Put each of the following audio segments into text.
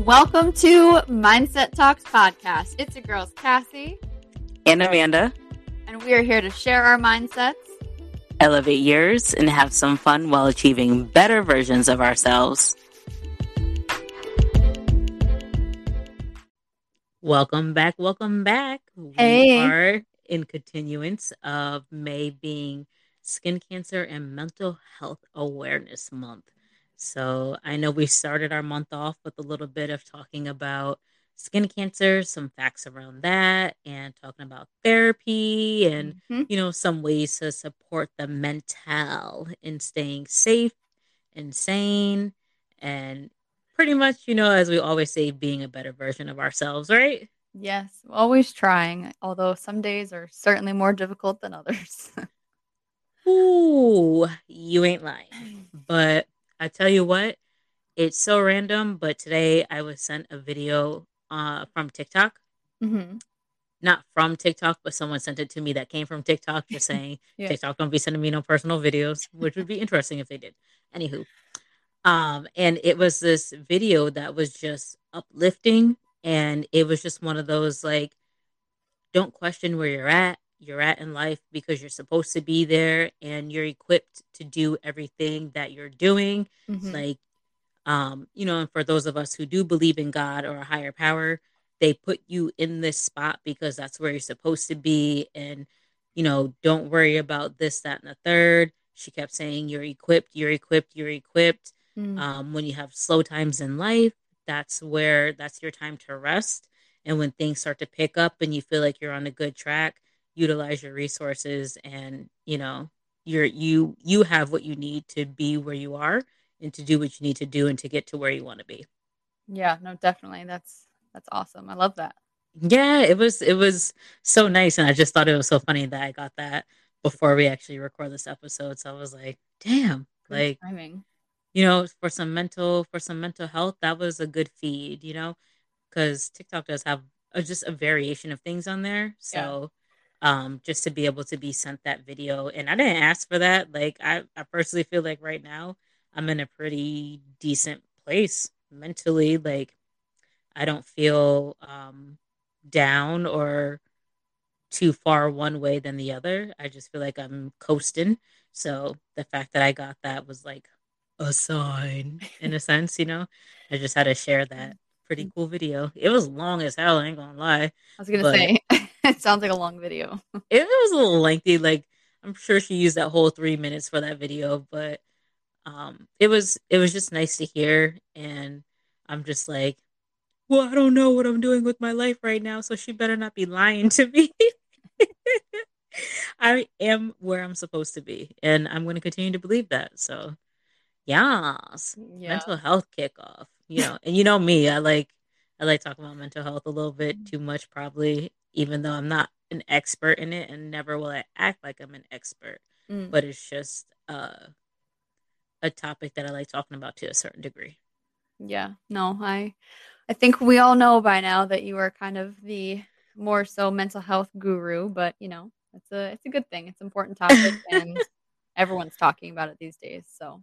Welcome to Mindset Talks podcast. It's your girls, Cassie and Amanda, and we are here to share our mindsets, elevate yours, and have some fun while achieving better versions of ourselves. Welcome back. Welcome back. Hey. We are in continuance of May being Skin Cancer and Mental Health Awareness Month. So I know we started our month off with a little bit of talking about skin cancer, some facts around that, and talking about therapy and, mm-hmm. you know, some ways to support the mental in staying safe and sane and pretty much, you know, as we always say, being a better version of ourselves, right? Yes, always trying, although some days are certainly more difficult than others. Ooh, you ain't lying. But I tell you what, it's so random. But today I was sent a video uh, from TikTok. Mm-hmm. Not from TikTok, but someone sent it to me that came from TikTok, just saying yeah. TikTok don't be sending me no personal videos, which would be interesting if they did. Anywho, um, and it was this video that was just uplifting, and it was just one of those like, don't question where you're at you're at in life because you're supposed to be there and you're equipped to do everything that you're doing mm-hmm. like um you know and for those of us who do believe in god or a higher power they put you in this spot because that's where you're supposed to be and you know don't worry about this that and the third she kept saying you're equipped you're equipped you're equipped mm-hmm. um when you have slow times in life that's where that's your time to rest and when things start to pick up and you feel like you're on a good track utilize your resources and you know you're you you have what you need to be where you are and to do what you need to do and to get to where you want to be. Yeah no definitely. That's that's awesome. I love that. Yeah it was it was so nice and i just thought it was so funny that i got that before we actually record this episode so i was like damn Good like timing. you know for some mental for some mental health that was a good feed you know because tiktok does have a, just a variation of things on there so um, just to be able to be sent that video. And I didn't ask for that. Like I, I personally feel like right now I'm in a pretty decent place mentally. Like I don't feel um, down or too far one way than the other. I just feel like I'm coasting. So the fact that I got that was like a sign in a sense, you know. I just had to share that pretty cool video. It was long as hell, I ain't gonna lie. I was gonna say it sounds like a long video. it was a little lengthy. Like I'm sure she used that whole three minutes for that video, but um, it was it was just nice to hear. And I'm just like, well, I don't know what I'm doing with my life right now, so she better not be lying to me. I am where I'm supposed to be, and I'm going to continue to believe that. So, yes, yeah. mental health kickoff. You know, and you know me, I like I like talking about mental health a little bit too much, probably even though I'm not an expert in it and never will I act like I'm an expert. Mm. But it's just uh, a topic that I like talking about to a certain degree. Yeah. No, I I think we all know by now that you are kind of the more so mental health guru, but you know, it's a it's a good thing. It's an important topic and everyone's talking about it these days. So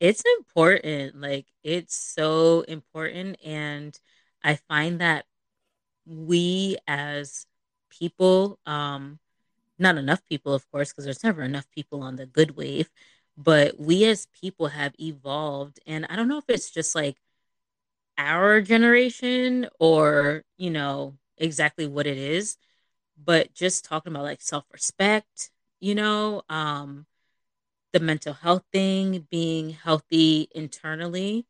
it's important. Like it's so important and I find that we as people, um, not enough people, of course, because there's never enough people on the good wave, but we as people have evolved. And I don't know if it's just like our generation or, you know, exactly what it is, but just talking about like self respect, you know, um, the mental health thing, being healthy internally,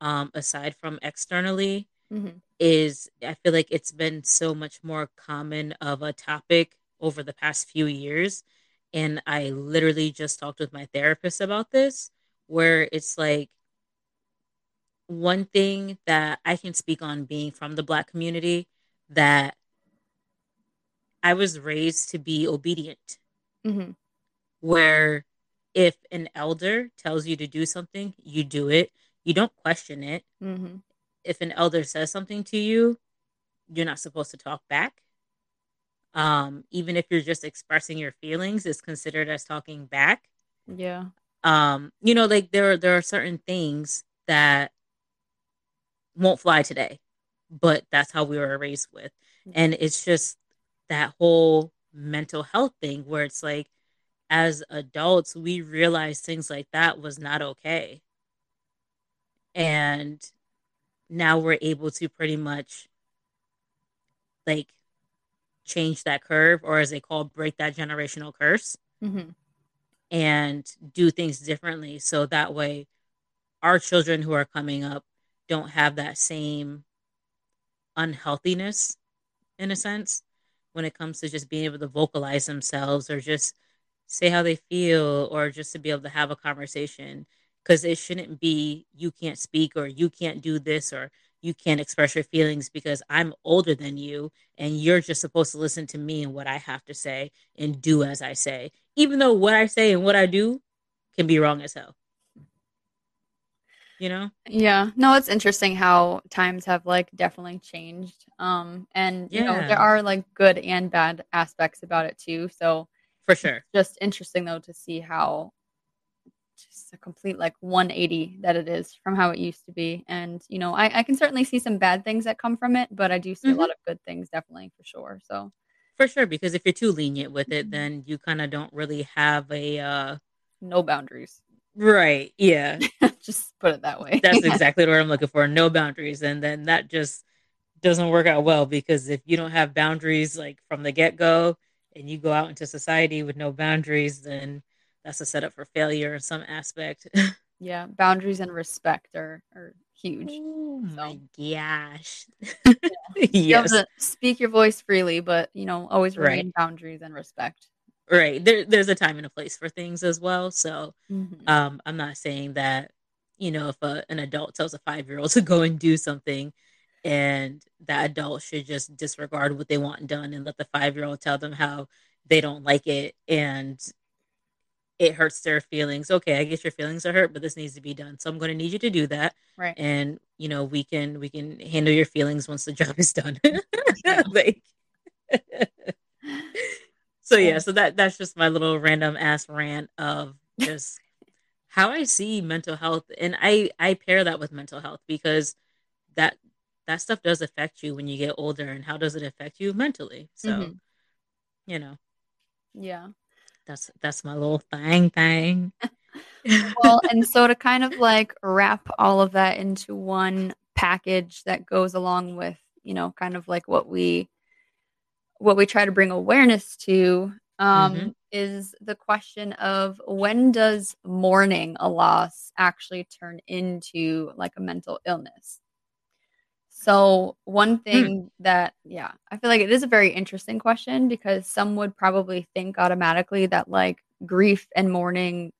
um, aside from externally mm-hmm. is I feel like it's been so much more common of a topic over the past few years. And I literally just talked with my therapist about this, where it's like one thing that I can speak on being from the Black community that I was raised to be obedient. Mm-hmm. Where if an elder tells you to do something, you do it. You don't question it. Mm-hmm if an elder says something to you, you're not supposed to talk back. Um, even if you're just expressing your feelings, it's considered as talking back. Yeah. Um, you know, like there are there are certain things that won't fly today, but that's how we were raised with. And it's just that whole mental health thing where it's like, as adults, we realized things like that was not okay. And now we're able to pretty much like change that curve, or as they call, break that generational curse mm-hmm. and do things differently. So that way, our children who are coming up don't have that same unhealthiness in a sense when it comes to just being able to vocalize themselves or just say how they feel or just to be able to have a conversation because it shouldn't be you can't speak or you can't do this or you can't express your feelings because I'm older than you and you're just supposed to listen to me and what I have to say and do as I say, even though what I say and what I do can be wrong as hell. You know? Yeah. No, it's interesting how times have like definitely changed. Um and yeah. you know, there are like good and bad aspects about it too. So for sure. just interesting though to see how just a complete like 180 that it is from how it used to be. And you know, I, I can certainly see some bad things that come from it, but I do see mm-hmm. a lot of good things definitely for sure. So for sure, because if you're too lenient with it, mm-hmm. then you kind of don't really have a uh no boundaries. Right. Yeah. just put it that way. That's exactly what I'm looking for. No boundaries. And then that just doesn't work out well because if you don't have boundaries like from the get go and you go out into society with no boundaries, then that's a setup for failure in some aspect. yeah, boundaries and respect are are huge. Oh so. my gosh. yeah. yes. speak your voice freely, but you know, always remain right. boundaries and respect. Right. There, there's a time and a place for things as well. So mm-hmm. um, I'm not saying that, you know, if a, an adult tells a five year old to go and do something and that adult should just disregard what they want done and let the five year old tell them how they don't like it and it hurts their feelings. Okay, I guess your feelings are hurt, but this needs to be done. So I'm going to need you to do that. Right. And you know, we can we can handle your feelings once the job is done. like So yeah, so that that's just my little random ass rant of just how I see mental health and I I pair that with mental health because that that stuff does affect you when you get older and how does it affect you mentally so mm-hmm. you know yeah that's that's my little thing thing well and so to kind of like wrap all of that into one package that goes along with you know kind of like what we what we try to bring awareness to um, mm-hmm. is the question of when does mourning a loss actually turn into like a mental illness so, one hmm. thing that, yeah, I feel like it is a very interesting question because some would probably think automatically that like grief and mourning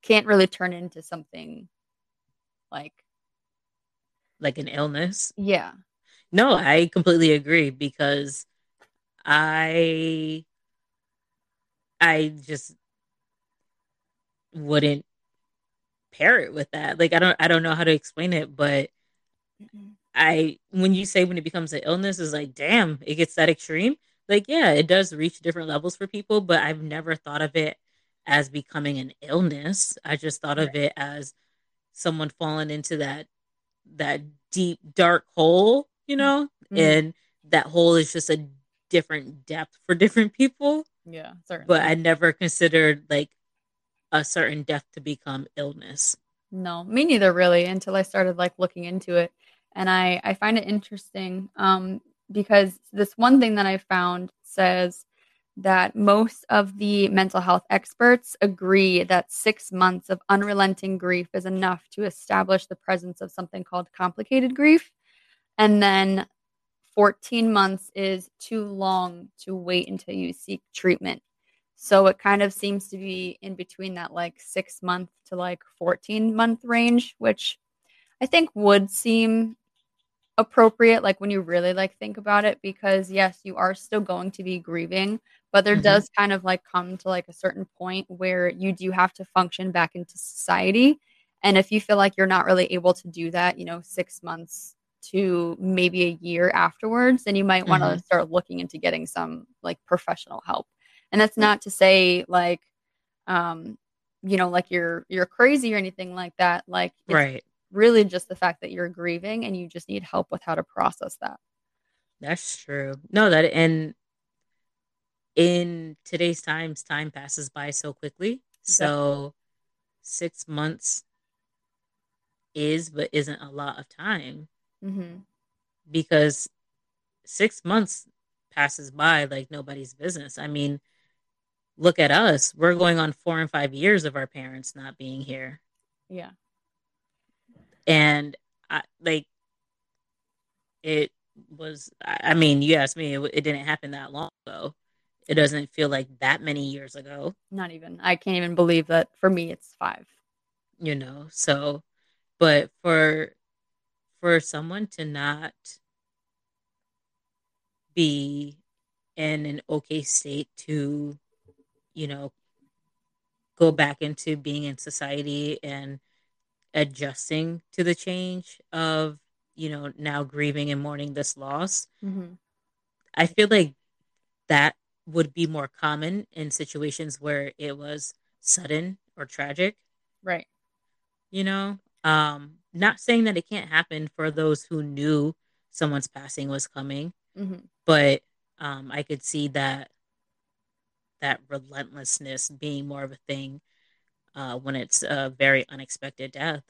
can't really turn into something like like an illness. Yeah. No, I completely agree because I I just wouldn't pair it with that. Like I don't I don't know how to explain it, but Mm-mm. I when you say when it becomes an illness is like, damn, it gets that extreme. Like, yeah, it does reach different levels for people, but I've never thought of it as becoming an illness. I just thought right. of it as someone falling into that that deep dark hole, you know, mm-hmm. and that hole is just a different depth for different people. Yeah, certainly. But I never considered like a certain depth to become illness. No, me neither really until I started like looking into it and I I find it interesting um, because this one thing that I found says that most of the mental health experts agree that six months of unrelenting grief is enough to establish the presence of something called complicated grief. And then 14 months is too long to wait until you seek treatment. So it kind of seems to be in between that like six month to like 14 month range, which I think would seem appropriate like when you really like think about it because yes you are still going to be grieving but there mm-hmm. does kind of like come to like a certain point where you do have to function back into society and if you feel like you're not really able to do that you know 6 months to maybe a year afterwards then you might want to mm-hmm. start looking into getting some like professional help and that's not to say like um you know like you're you're crazy or anything like that like right really just the fact that you're grieving and you just need help with how to process that. That's true. No, that and in today's times, time passes by so quickly. So six months is but isn't a lot of time Mm-hmm. because six months passes by like nobody's business. I mean, look at us. We're going on four and five years of our parents not being here. Yeah. And I like it was, I mean, you asked me, it, it didn't happen that long ago. It doesn't feel like that many years ago, Not even. I can't even believe that for me it's five. you know? So, but for, for someone to not be in an okay state to, you know, go back into being in society and adjusting to the change of, you know, now grieving and mourning this loss. Mm-hmm. I feel like that would be more common in situations where it was sudden or tragic, Right. you know? Um, not saying that it can't happen for those who knew someone's passing was coming, Mm-hmm. but um, I could see that that relentlessness being more of a thing uh, when it's a very unexpected death,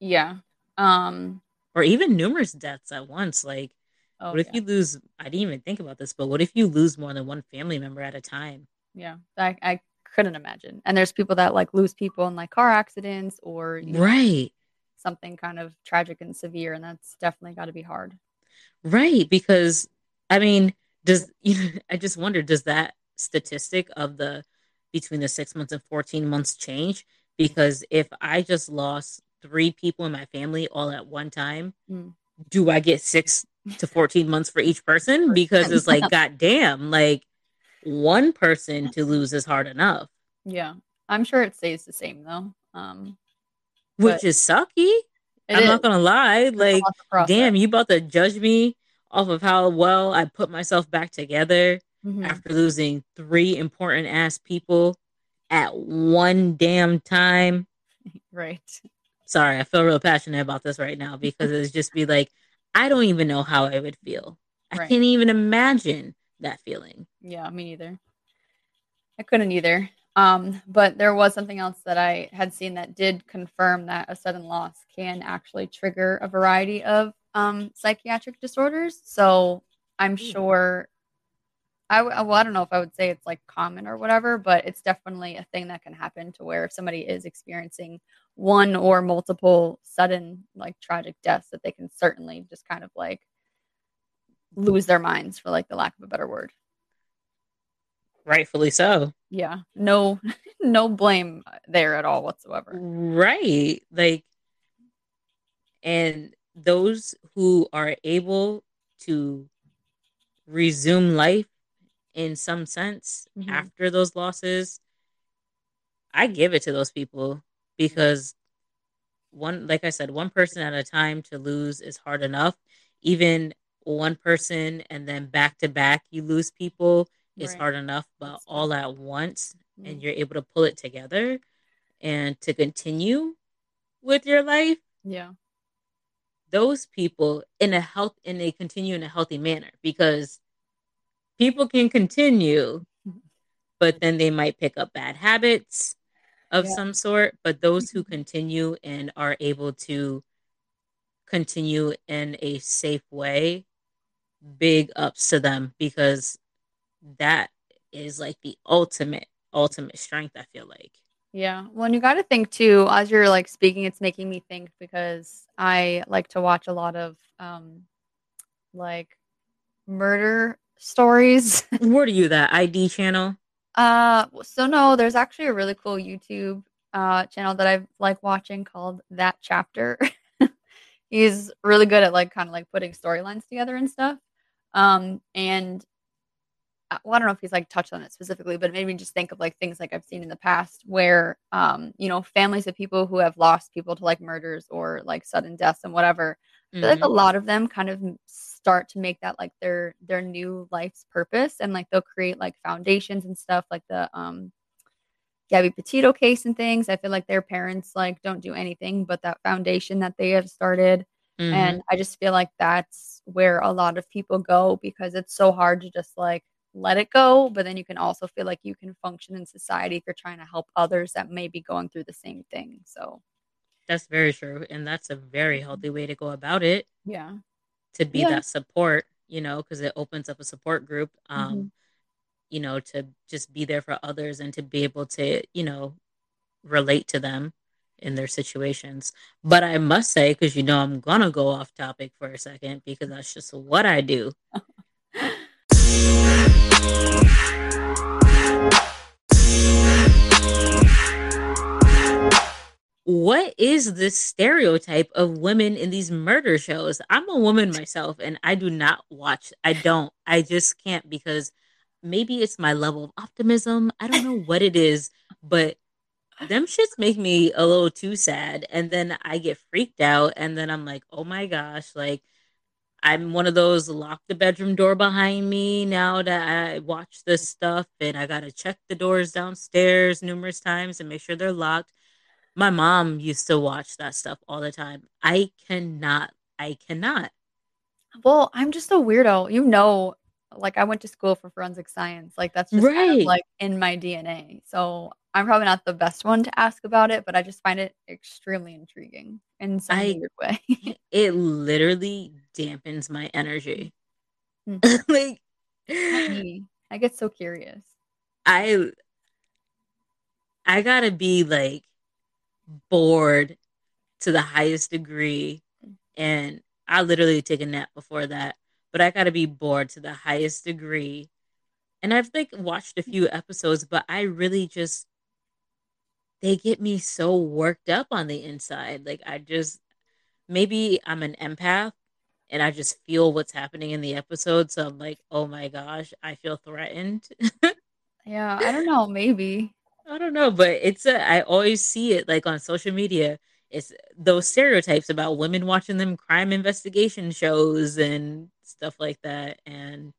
Yeah. Um. or even numerous deaths at once. Like, Oh, what if yeah. you lose? I didn't even think about this, but what if you lose more than one family member at a time? Yeah. I I couldn't imagine. And there's people that like lose people in like car accidents or you know, Right, something kind of tragic and severe, and that's definitely got to be hard. right. Because I mean, does you know? I just wonder, does that statistic of the between the six months and fourteen months change? Because if I just lost three people in my family all at one time, Mm. do I get six to 14 months for each person? Because it's like, goddamn, like one person to lose is hard enough, Yeah. I'm sure it stays the same though. Um. which is sucky. I'm is. not gonna lie. It's Like, to damn, you about to judge me off of how well I put myself back together Mhm. after losing three important ass people at one damn time. Right. Sorry, I feel real passionate about this right now because it's just be like, I don't even know how I would feel. I Right. can't even imagine that feeling. Yeah, me neither. I couldn't either. Um, but there was something else that I had seen that did confirm that a sudden loss can actually trigger a variety of um, psychiatric disorders. So I'm sure. I, well, I don't know if I would say it's like common or whatever, but it's definitely a thing that can happen to where if somebody is experiencing one or multiple sudden like tragic deaths, that they can certainly just kind of like lose their minds for like the lack of a better word. Rightfully so. Yeah, no, no blame there at all whatsoever. Right. Like, and those who are able to resume life in some sense Mhm. after those losses, I give it to those people because one, like I said, one person at a time to lose is hard enough. Even one person and then back to back, you lose people is Right. hard enough, but all at once and Mm. you're able to pull it together and to continue with your life Yeah, those people in a health in a continue in a healthy manner because people can continue but then they might pick up bad habits of Yeah. some sort but those who continue and are able to continue in a safe way big ups to them because that is like the ultimate ultimate strength i feel like yeah. Well, and you got to think too. As you're like speaking, it's making me think because I like to watch a lot of um, like murder stories. what are you that id channel Uh, so no, there's actually a really cool YouTube uh channel that I've like watching called That Chapter. He's really good at like kind of like putting storylines together and stuff. Um, and uh, well, I don't know if he's like touched on it specifically, but it made me just think of like things like I've seen in the past where um, you know, families of people who have lost people to like murders or like sudden deaths and whatever. I feel like a Mhm. lot of them kind of start to make that like their their new life's purpose and like they'll create like foundations and stuff like the um Gabby Petito case and things. I feel like their parents like don't do anything but that foundation that they have started. Mm-hmm. And I just feel like that's where a lot of people go because it's so hard to just like let it go. But then you can also feel like you can function in society if you're trying to help others that may be going through the same thing. So that's very true. And that's a very mm-hmm. healthy way to go about it. Yeah. To be yeah. that support, you know, because it opens up a support group. Um, mm-hmm. you know, to just be there for others and to be able to, you know, relate to them in their situations. But I must say, because you know, I'm gonna go off topic for a second because that's just what I do. what is this stereotype of women in these murder shows? I'm a woman myself and I do not watch. I don't. I just can't because maybe it's my level of optimism. I don't know what it is, but them shits make me a little too sad and then i get freaked out and then i'm like oh my gosh like i'm one of those lock the bedroom door behind me now that i watch this stuff and i gotta check the doors downstairs numerous times and make sure they're locked my mom used to watch that stuff all the time i cannot i cannot well i'm just a weirdo you know like I went to school for forensic science. Like that's just right. kind of like in my DNA. So I'm probably not the best one to ask about it, but I just find it extremely intriguing in some I, weird way. it literally dampens my energy. Mm-hmm. like I get so curious. I I gotta be like bored to the highest degree and I literally take a nap before that but I got to be bored to the highest degree. And I've like watched a few episodes, but I really just they get me so worked up on the inside. Like I just maybe I'm an empath and I just feel what's happening in the episode. So I'm like, oh my gosh, I feel threatened. yeah, I don't know, maybe. I don't know, but it's a I always see it like on social media. It's those stereotypes about women watching them crime investigation shows and stuff like that and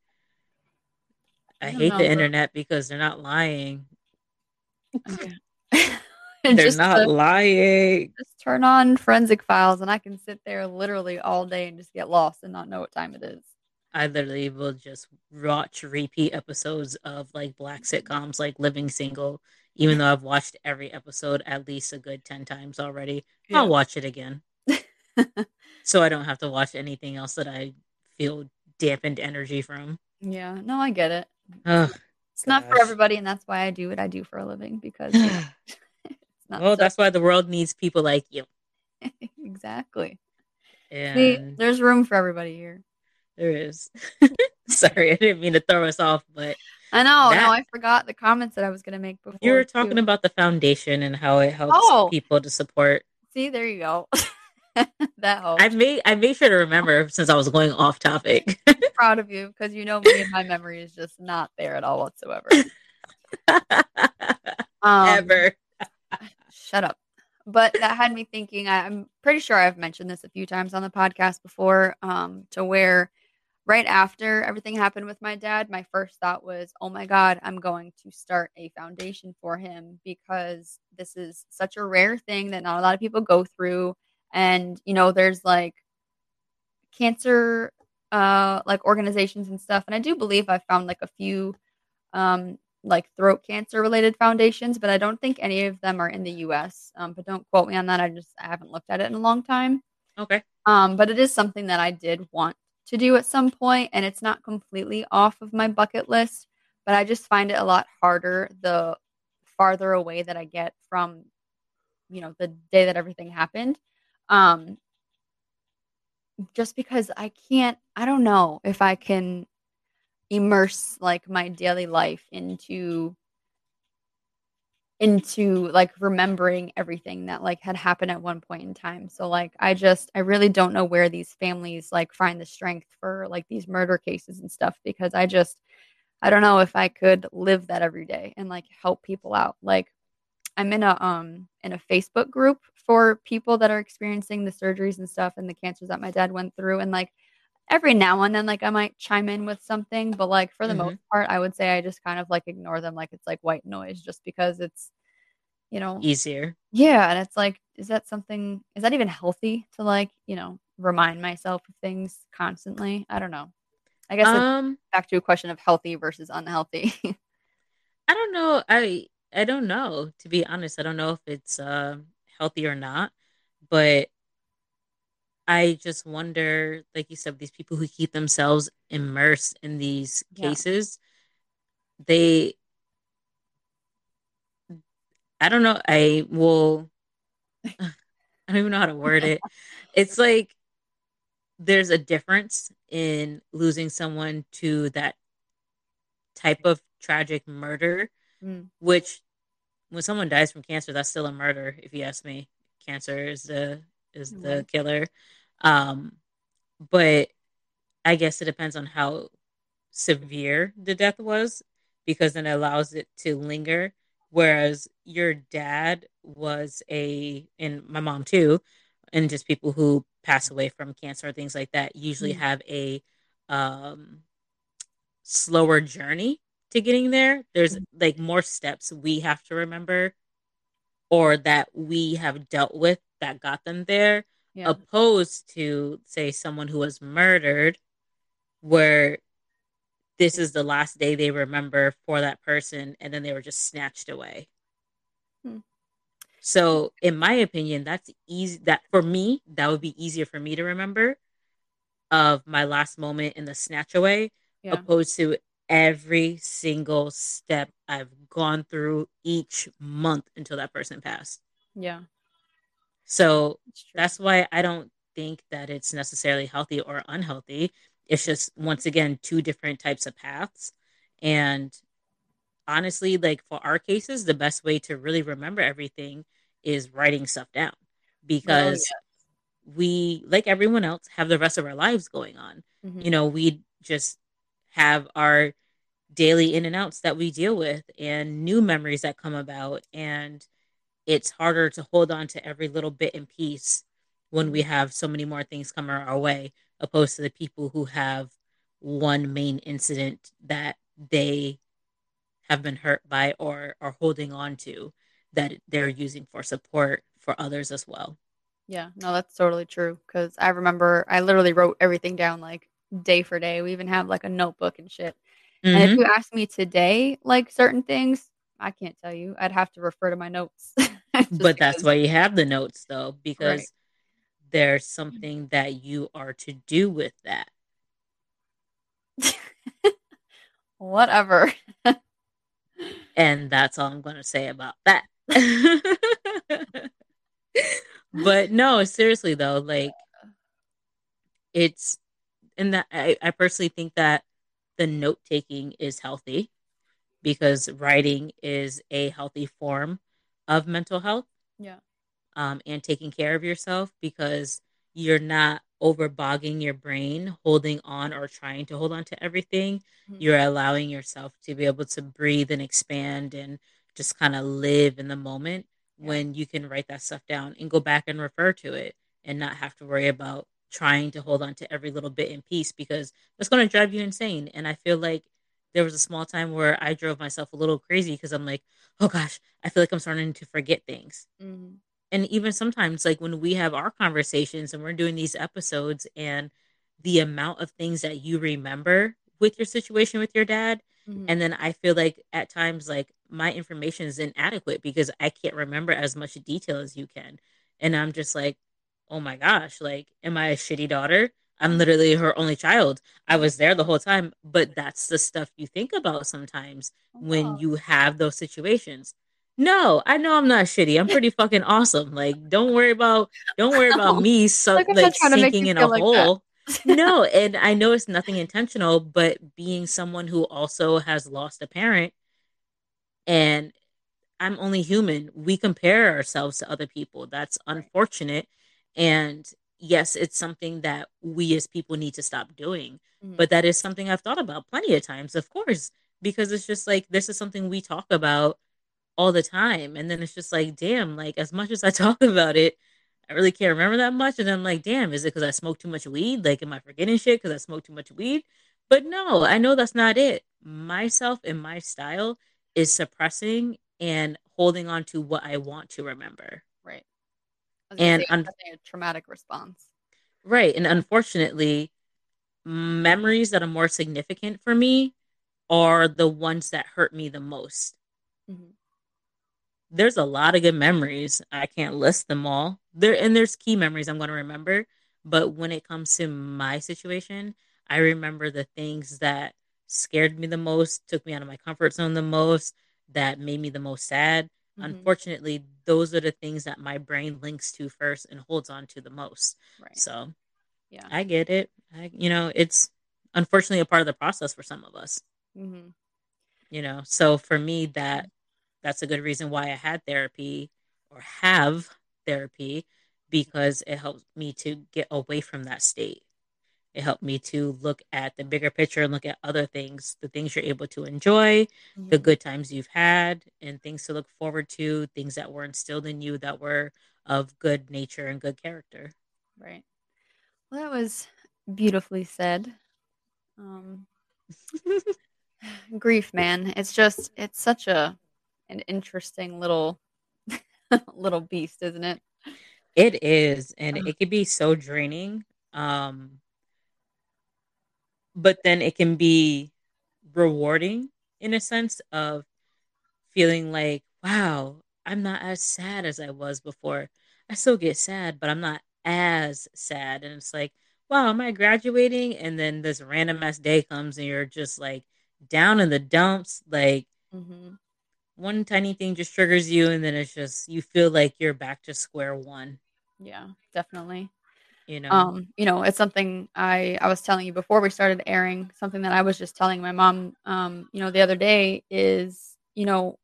i, I hate know, the internet because they're not lying. They're not to, lying. just turn on forensic files and i can sit there literally all day and just get lost and not know what time it is. I literally will just watch repeat episodes of like black sitcoms like Living Single even though I've watched every episode at least a good 10 times already. Yeah. I'll watch it again. so I don't have to watch anything else that I feel dampened energy from. Yeah, no, I get it. Oh, it's gosh. not for everybody, and that's why I do what I do for a living because it's not. Well, so- that's why the world needs people like you. exactly. And See, there's room for everybody here. There is. Sorry, I didn't mean to throw us off, but I know. That, no, I forgot the comments that I was going to make before. You were talking too. about the foundation and how it helps oh. people to support. See, there you go. that helps. I made I made sure to remember since I was going off topic. proud of you because you know me and my memory is just not there at all whatsoever. um, Ever. shut up. But that had me thinking. I'm pretty sure I've mentioned this a few times on the podcast before. Um, to where right after everything happened with my dad, my first thought was, oh my God, I'm going to start a foundation for him because this is such a rare thing that not a lot of people go through. And, you know, there's like cancer, uh, like organizations and stuff. And I do believe I found like a few, um, like throat cancer related foundations, but I don't think any of them are in the US. Um, but don't quote me on that. I just, I haven't looked at it in a long time. Okay. Um, but it is something that I did want to do at some point, and it's not completely off of my bucket list, but I just find it a lot harder the farther away that I get from, you know, the day that everything happened. Um, just because I can't, I don't know if I can immerse like my daily life into into like remembering everything that like had happened at one point in time. So like I just I really don't know where these families like find the strength for like these murder cases and stuff because I just I don't know if I could live that every day and like help people out. Like I'm in a um in a Facebook group for people that are experiencing the surgeries and stuff and the cancers that my dad went through and like every now and then like I might chime in with something, but like for the mm-hmm. most part, I would say I just kind of like ignore them like it's like white noise just because it's you know, easier. Yeah, and it's like, is that something is that even healthy to like, you know, remind myself of things constantly? I don't know. I guess um, back to a question of healthy versus unhealthy. I don't know. I I don't know. To be honest, I don't know if it's uh, healthy or not. But I just wonder, like you said, these people who keep themselves immersed in these yeah. cases, they I don't know. I will I don't even know how to word it. It's like there's a difference in losing someone to that type of tragic murder, mm. which when someone dies from cancer, that's still a murder, if you ask me. Cancer is the is mm-hmm. the killer. Um, but I guess it depends on how severe the death was, because then it allows it to linger. Whereas your dad was a, and my mom too, and just people who pass away from cancer or things like that usually mm-hmm. have a um, slower journey to getting there. There's mm-hmm. like more steps we have to remember or that we have dealt with that got them there, yeah. opposed to, say, someone who was murdered, where this is the last day they remember for that person and then they were just snatched away. Hmm. So, in my opinion, that's easy. That for me, that would be easier for me to remember of my last moment in the snatch away, yeah. opposed to every single step I've gone through each month until that person passed. Yeah. So that's, why I don't think that it's necessarily healthy or unhealthy. It's just, once again, two different types of paths. And honestly, like for our cases, the best way to really remember everything is writing stuff down because oh, yeah. we, like everyone else, have the rest of our lives going on. Mm-hmm. You know, we just have our daily in and outs that we deal with and new memories that come about and it's harder to hold on to every little bit and piece when we have so many more things coming our way opposed to the people who have one main incident that they have been hurt by or are holding on to that they're using for support for others as well. Yeah, no, that's totally true. Because I remember I literally wrote everything down like day for day. We even have like a notebook and shit. Mm-hmm. And if mm-hmm. you ask me today, like certain things, I can't tell you. I'd have to refer to my notes. but that's why you have the notes, though, because right. there's something that you are to do with that. Whatever. and that's all I'm going to say about that. but no, seriously, though, like, it's and that I, I personally think that the note taking is healthy because writing is a healthy form of mental health. Yeah. Um, and taking care of yourself because you're not overbogging your brain, holding on or trying to hold on to everything. Mm-hmm. You're allowing yourself to be able to breathe and expand and just kind of live in the moment yeah. when you can write that stuff down and go back and refer to it and not have to worry about trying to hold on to every little bit in peace because that's going to drive you insane. And I feel like there was a small time where I drove myself a little crazy because I'm like, oh gosh, I feel like I'm starting to forget things. Mm-hmm. And even sometimes, like when we have our conversations and we're doing these episodes, and the amount of things that you remember with your situation with your dad, mm-hmm. and then I feel like at times, like my information is inadequate because I can't remember as much detail as you can. And I'm just like, oh my gosh, like, am I a shitty daughter? I'm literally her only child. I was there the whole time, but that's the stuff you think about sometimes when you have those situations. No, I know I'm not shitty. I'm pretty fucking awesome. Like, don't worry about don't worry about me so like, like sinking in a like hole. no, and I know it's nothing intentional, but being someone who also has lost a parent and I'm only human. We compare ourselves to other people. That's unfortunate and yes, it's something that we as people need to stop doing. Mm-hmm. But that is something I've thought about plenty of times, of course, because it's just like this is something we talk about all the time. And then it's just like, damn, like as much as I talk about it, I really can't remember that much. And I'm like, damn, is it because I smoked too much weed? Like, am I forgetting shit because I smoked too much weed? But no, I know that's not it. Myself and my style is suppressing and holding on to what I want to remember. And un- a traumatic response. Right. And unfortunately, memories that are more significant for me are the ones that hurt me the most. Mm-hmm. There's a lot of good memories. I can't list them all. There and there's key memories I'm going to remember, but when it comes to my situation, I remember the things that scared me the most, took me out of my comfort zone the most, that made me the most sad. Mm-hmm. Unfortunately, those are the things that my brain links to first and holds on to the most. Right. So, yeah, I get it. I, you know, it's unfortunately a part of the process for some of us. Mm-hmm. You know, so for me, that that's a good reason why I had therapy or have therapy because it helps me to get away from that state. It helped me to look at the bigger picture and look at other things, the things you're able to enjoy, mm-hmm. the good times you've had, and things to look forward to, things that were instilled in you that were of good nature and good character. Right. Well, that was beautifully said. Um, grief, man. It's just, it's such a an interesting little little beast, isn't it? It is, and it can be so draining. Um, but then it can be rewarding in a sense of feeling like, wow, I'm not as sad as I was before. I still get sad, but I'm not as sad. And it's like, wow, am I graduating? And then this random ass day comes and you're just like down in the dumps. Like mm-hmm. one tiny thing just triggers you, and then it's just, you feel like you're back to square one. Yeah, definitely you know? Um you know it's something i i was telling you before we started airing something that i was just telling my mom um you know the other day is you know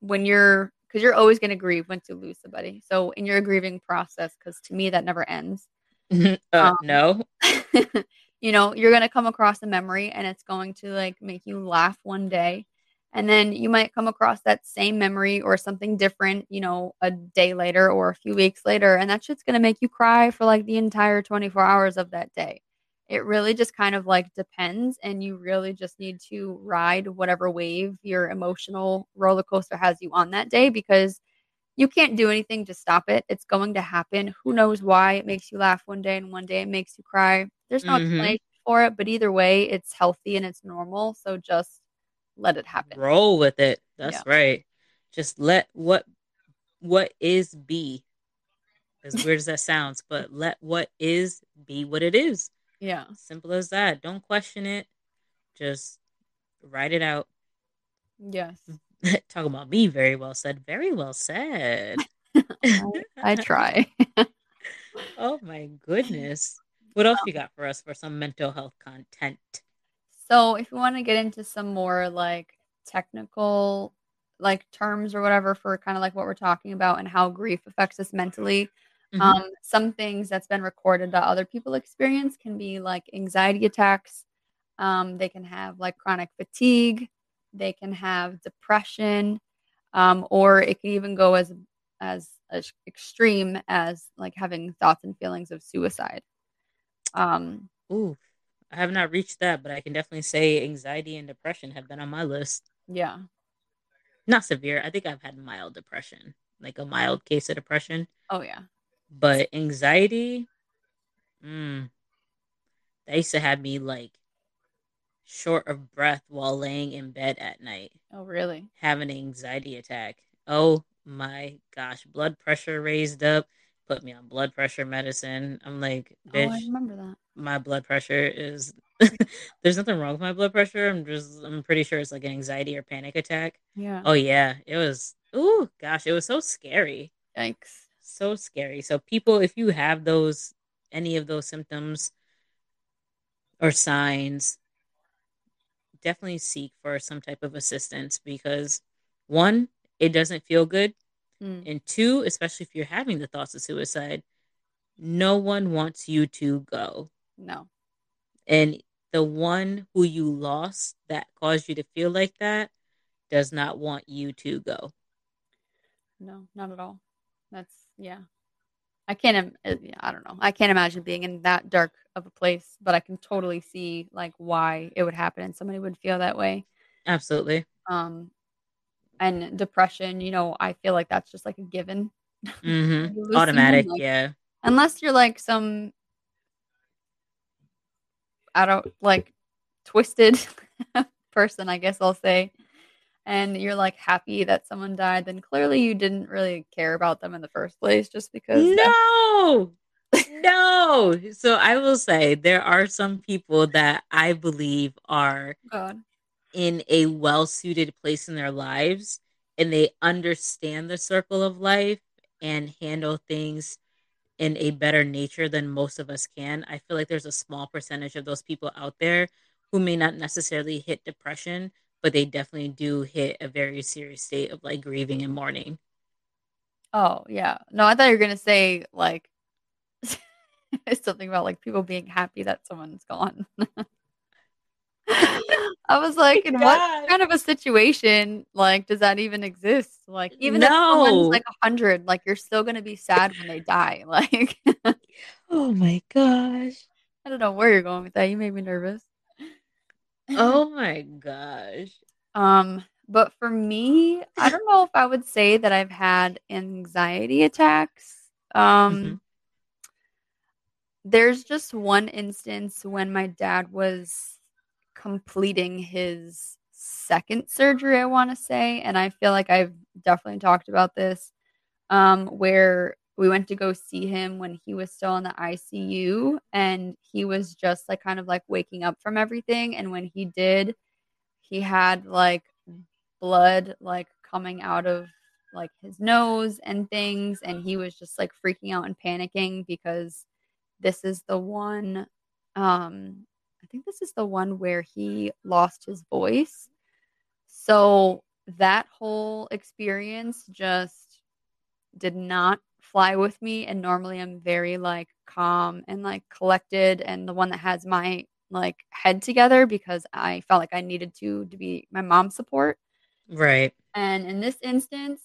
when you're because you're always going to grieve once you lose somebody. So in your grieving process because to me that never ends uh, um, no? you know you're going to come across a memory and it's going to like make you laugh one day and then you might come across that same memory or something different, you know, a day later or a few weeks later. And that shit's going to make you cry for like the entire 24 hours of that day. It really just kind of like depends. And you really just need to ride whatever wave your emotional roller coaster has you on that day because you can't do anything to stop it. It's going to happen. Who knows why it makes you laugh one day and one day it makes you cry. There's no mm-hmm. explanation for it, but either way, it's healthy and it's normal. So just let it happen. Roll with it. That's yeah. right. Just let what what is be. As weird as that sounds, but let what is be what it is. Yeah. Simple as that. Don't question it. Just write it out. Yes. Talk about me very well said. Very well said. I, I try. oh my goodness. What else you got for us for some mental health content? So if you want to get into some more like technical like terms or whatever for kind of like what we're talking about and how grief affects us mentally. Mm-hmm. Um, some things that's been recorded that other people experience can be like anxiety attacks. Um, they can have like chronic fatigue. They can have depression, um, or it can even go as as, as extreme as like having thoughts and feelings of suicide. Um, Ooh, I have not reached that, but I can definitely say anxiety and depression have been on my list. Yeah. Not severe. I think I've had mild depression, like a mild case of depression. Oh yeah. But anxiety, mm, they used to have me like short of breath while laying in bed at night. Oh really? Have an anxiety attack. Oh my gosh, blood pressure raised up put me on blood pressure medicine. I'm like, bitch, oh, I remember that. My blood pressure is there's nothing wrong with my blood pressure. I'm just I'm pretty sure it's like an anxiety or panic attack. Yeah. Oh yeah. It was oh gosh, it was so scary. Yikes. So scary. So people, if you have those any of those symptoms or signs, definitely seek for some type of assistance because one, it doesn't feel good Mm. And two, especially if you're having the thoughts of suicide, no one wants you to go. No. And the one who you lost that caused you to feel like that does not want you to go. No, not at all. That's, yeah. I can't, uh, I don't know. I can't imagine being in that dark of a place, but I can totally see like why it would happen and somebody would feel that way. Absolutely. Um, and depression, you know, I feel like that's just like a given. Mm-hmm. Automatic, like, yeah. Unless you're like some I don't like twisted person, I guess I'll say. And you're like happy that someone died, then clearly you didn't really care about them in the first place just because No. no. So I will say there are some people that I believe are God. In a well suited place in their lives and they understand the circle of life and handle things in a better nature than most of us can. I feel like there's a small percentage of those people out there who may not necessarily hit depression, but they definitely do hit a very serious state of like grieving and mourning. Oh, yeah. No, I thought you were going to say like something about like people being happy that someone's gone. I was like, in what kind of a situation like does that even exist? Like, even no. if someone's like a hundred, like you're still gonna be sad when they die. Like, oh my gosh, I don't know where you're going with that. You made me nervous. oh my gosh. Um, but for me, I don't know if I would say that I've had anxiety attacks. Um. Mm-hmm. There's just one instance when my dad was completing his second surgery, I want to say. And I feel like I've definitely talked about this, um, where we went to go see him when he was still in the ICU and he was just like kind of like waking up from everything. And when he did, he had like blood like coming out of like his nose and things. And he was just like freaking out and panicking because this is the one um think this is the one where he lost his voice. So that whole experience just did not fly with me. And normally I'm very like calm and like collected and the one that has my like head together because I felt like I needed to to be my mom's support. Right. And in this instance,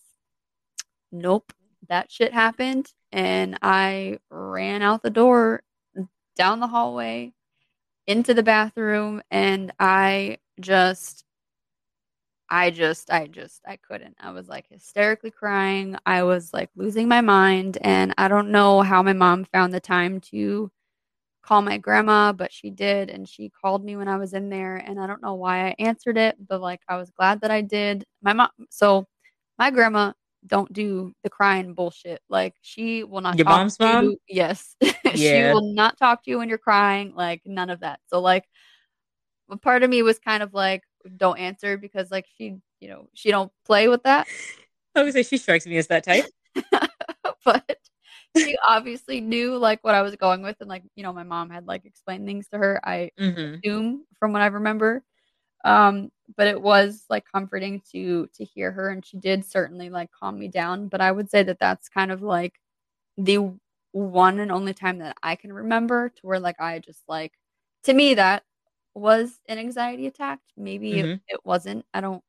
nope, that shit happened and I ran out the door down the hallway into the bathroom and I just I just I just I couldn't. I was like hysterically crying. I was like losing my mind and I don't know how my mom found the time to call my grandma, but she did and she called me when I was in there and I don't know why I answered it, but like I was glad that I did. My mom so my grandma don't do the crying bullshit. Like she will not Your talk mom's to mom? you. Yes. Yeah. she will not talk to you when you're crying, like none of that. So like a part of me was kind of like don't answer because like she, you know, she don't play with that. I would say she strikes me as that type. but she obviously knew like what I was going with and like, you know, my mom had like explained things to her. I Mhm. assume from what I remember. Um, but it was like comforting to to hear her, and she did certainly like calm me down. But I would say that that's kind of like the one and only time that I can remember to where like I just like to me that was an anxiety attack. Maybe it, Mhm. it wasn't. I don't.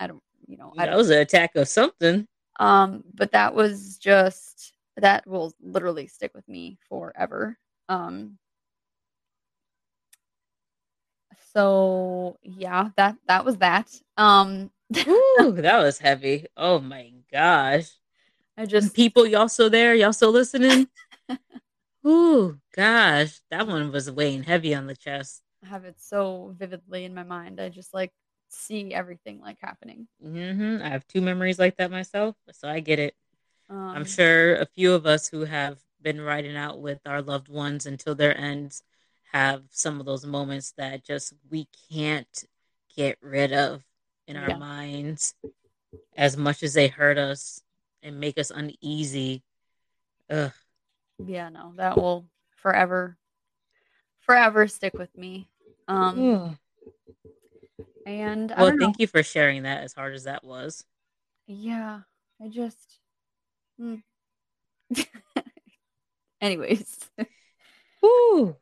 I don't. You know. I That don't. was an attack of something. Um, but that was just that will literally stick with me forever. Um, so yeah, that that was that. Um, Ooh, that was heavy. Oh my gosh. I just People, y'all still there? Y'all still listening? Ooh, gosh. That one was weighing heavy on the chest. I have it so vividly in my mind. I just like see everything like happening. Mm-hmm. I have two memories like that myself, so I get it. Um, I'm sure a few of us who have been riding out with our loved ones until their ends have some of those moments that just we can't get rid of in our Yeah. minds as much as they hurt us and make us uneasy. Ugh. Yeah, no, that will forever, forever stick with me. Um, and I well, don't know. thank you for sharing that as hard as that was. Yeah, I just. hmm. Anyways, Ooh.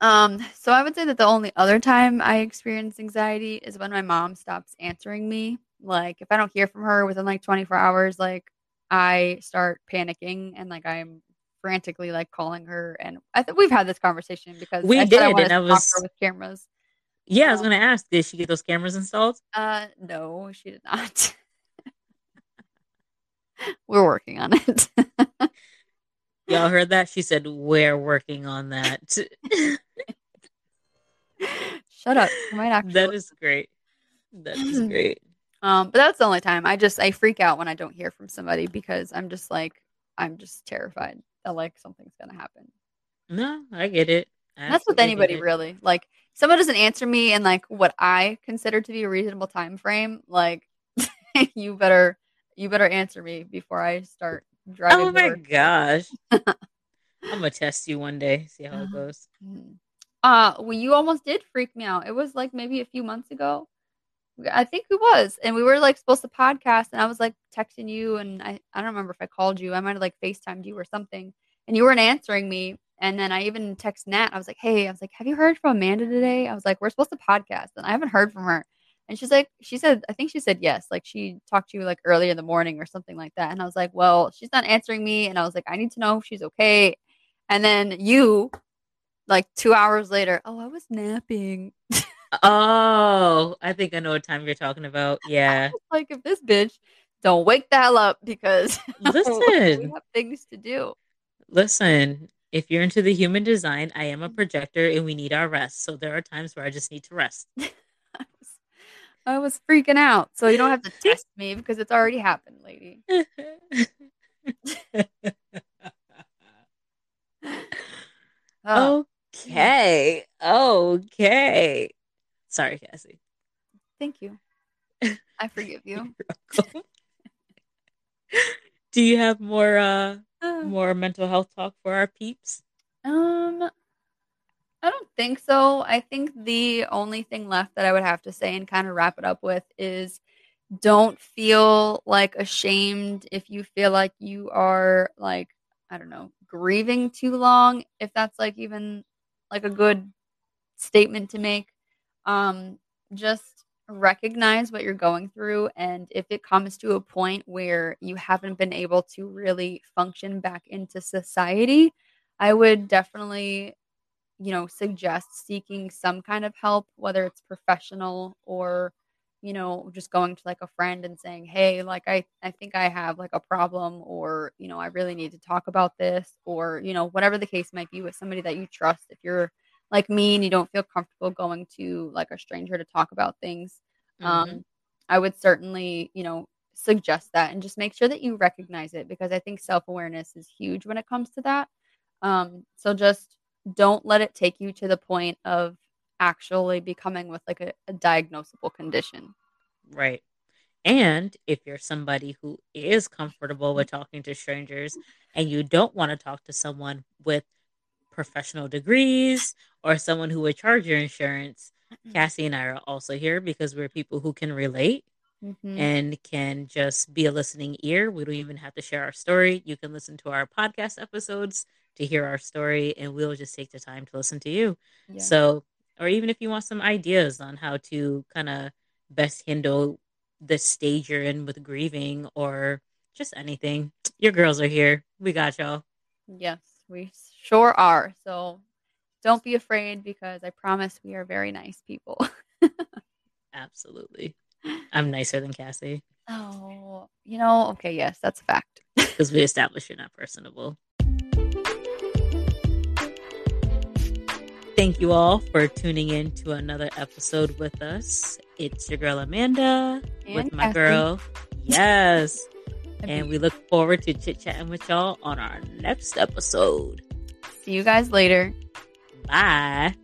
Um, so I would say that the only other time I experience anxiety is when my mom stops answering me. Like, if I don't hear from her within like 24 hours, like I start panicking and like I'm frantically like calling her. And I think we've had this conversation because We I did, I and I was- with cameras. Yeah, I was Um, gonna ask, did she get those cameras installed? Uh, no, she did not. We're working on it. Y'all heard that? She said, We're working on that. Shut up. I might actually. That is great. That is great. Um, but that's the only time I just I freak out when I don't hear from somebody because I'm just like I'm just terrified that like something's gonna happen. No, I get it. I that's with anybody really. Like someone doesn't answer me in like what I consider to be a reasonable time frame, like you better you better answer me before I start. Oh my work. gosh. I'm gonna test you one day, see how it goes. Mhm. Uh, well, you almost did freak me out. It was like maybe a few months ago. I think it was, and we were like supposed to podcast, and I was like texting you, and I I don't remember if I called you. I might have like Facetimed you or something, and you weren't answering me. And then I even text Nat. I was like, "Hey, I was like, have you heard from Amanda today?" I was like, "We're supposed to podcast, and I haven't heard from her." And she's like, she said, I think she said yes. Like she talked to you like early in the morning or something like that. And I was like, well, she's not answering me. And I was like, I need to know if she's okay. And then you, like two hours later, oh, I was napping. Oh, I think I know what time you're talking about. Yeah. like if this bitch don't wake the hell up because listen, we have things to do. listen. If you're into the human design, I am a mm-hmm. projector and we need our rest. So there are times where I just need to rest. I was, freaking out. So you don't have to test me because it's already happened, lady. Oh, okay. Okay. Sorry, Cassie. thank you. I forgive you. Do you have more uh Uh, more mental health talk for our peeps? Um, I don't think so. I think the only thing left that I would have to say and kind of wrap it up with is don't feel like ashamed if you feel like you are like, I don't know, grieving too long, if that's like even like a good statement to make. Um, just recognize what you're going through and if it comes to a point where you haven't been able to really function back into society, I would definitely, you know, suggest seeking some kind of help, whether it's professional or, you know, just going to like a friend and saying, "Hey, like I I think I have like a problem or, you know, I really need to talk about this," or, you know, whatever the case might be with somebody that you trust. If you're like me and you don't feel comfortable going to like a stranger to talk about things, um, Mhm. I would certainly, you know, suggest that and just make sure that you recognize it because I think self awareness is huge when it comes to that. Um, so just don't let it take you to the point of actually becoming with like a, a diagnosable condition. Right. And if you're somebody who is comfortable with talking to strangers and you don't want to talk to someone with professional degrees or someone who would charge your insurance, Cassie and I are also here because we're people who can relate Mhm. and can just be a listening ear. We don't even have to share our story. You can listen to our podcast episodes to hear our story, and we'll just take the time to listen to you. Yeah. So, or even if you want some ideas on how to kind of best handle the stage you're in with grieving or just anything, your girls are here. We got y'all. yes, we sure are. So don't be afraid because I promise we are very nice people. Absolutely. I'm nicer than Cassie oh, you know, okay, yes, that's a fact. because we established you're not personable. Thank you all for tuning in to another episode with us. It's your girl Amanda with my Cassie. girl. Yes. And we look forward to chit chatting with y'all on our next episode. See you guys later. Bye.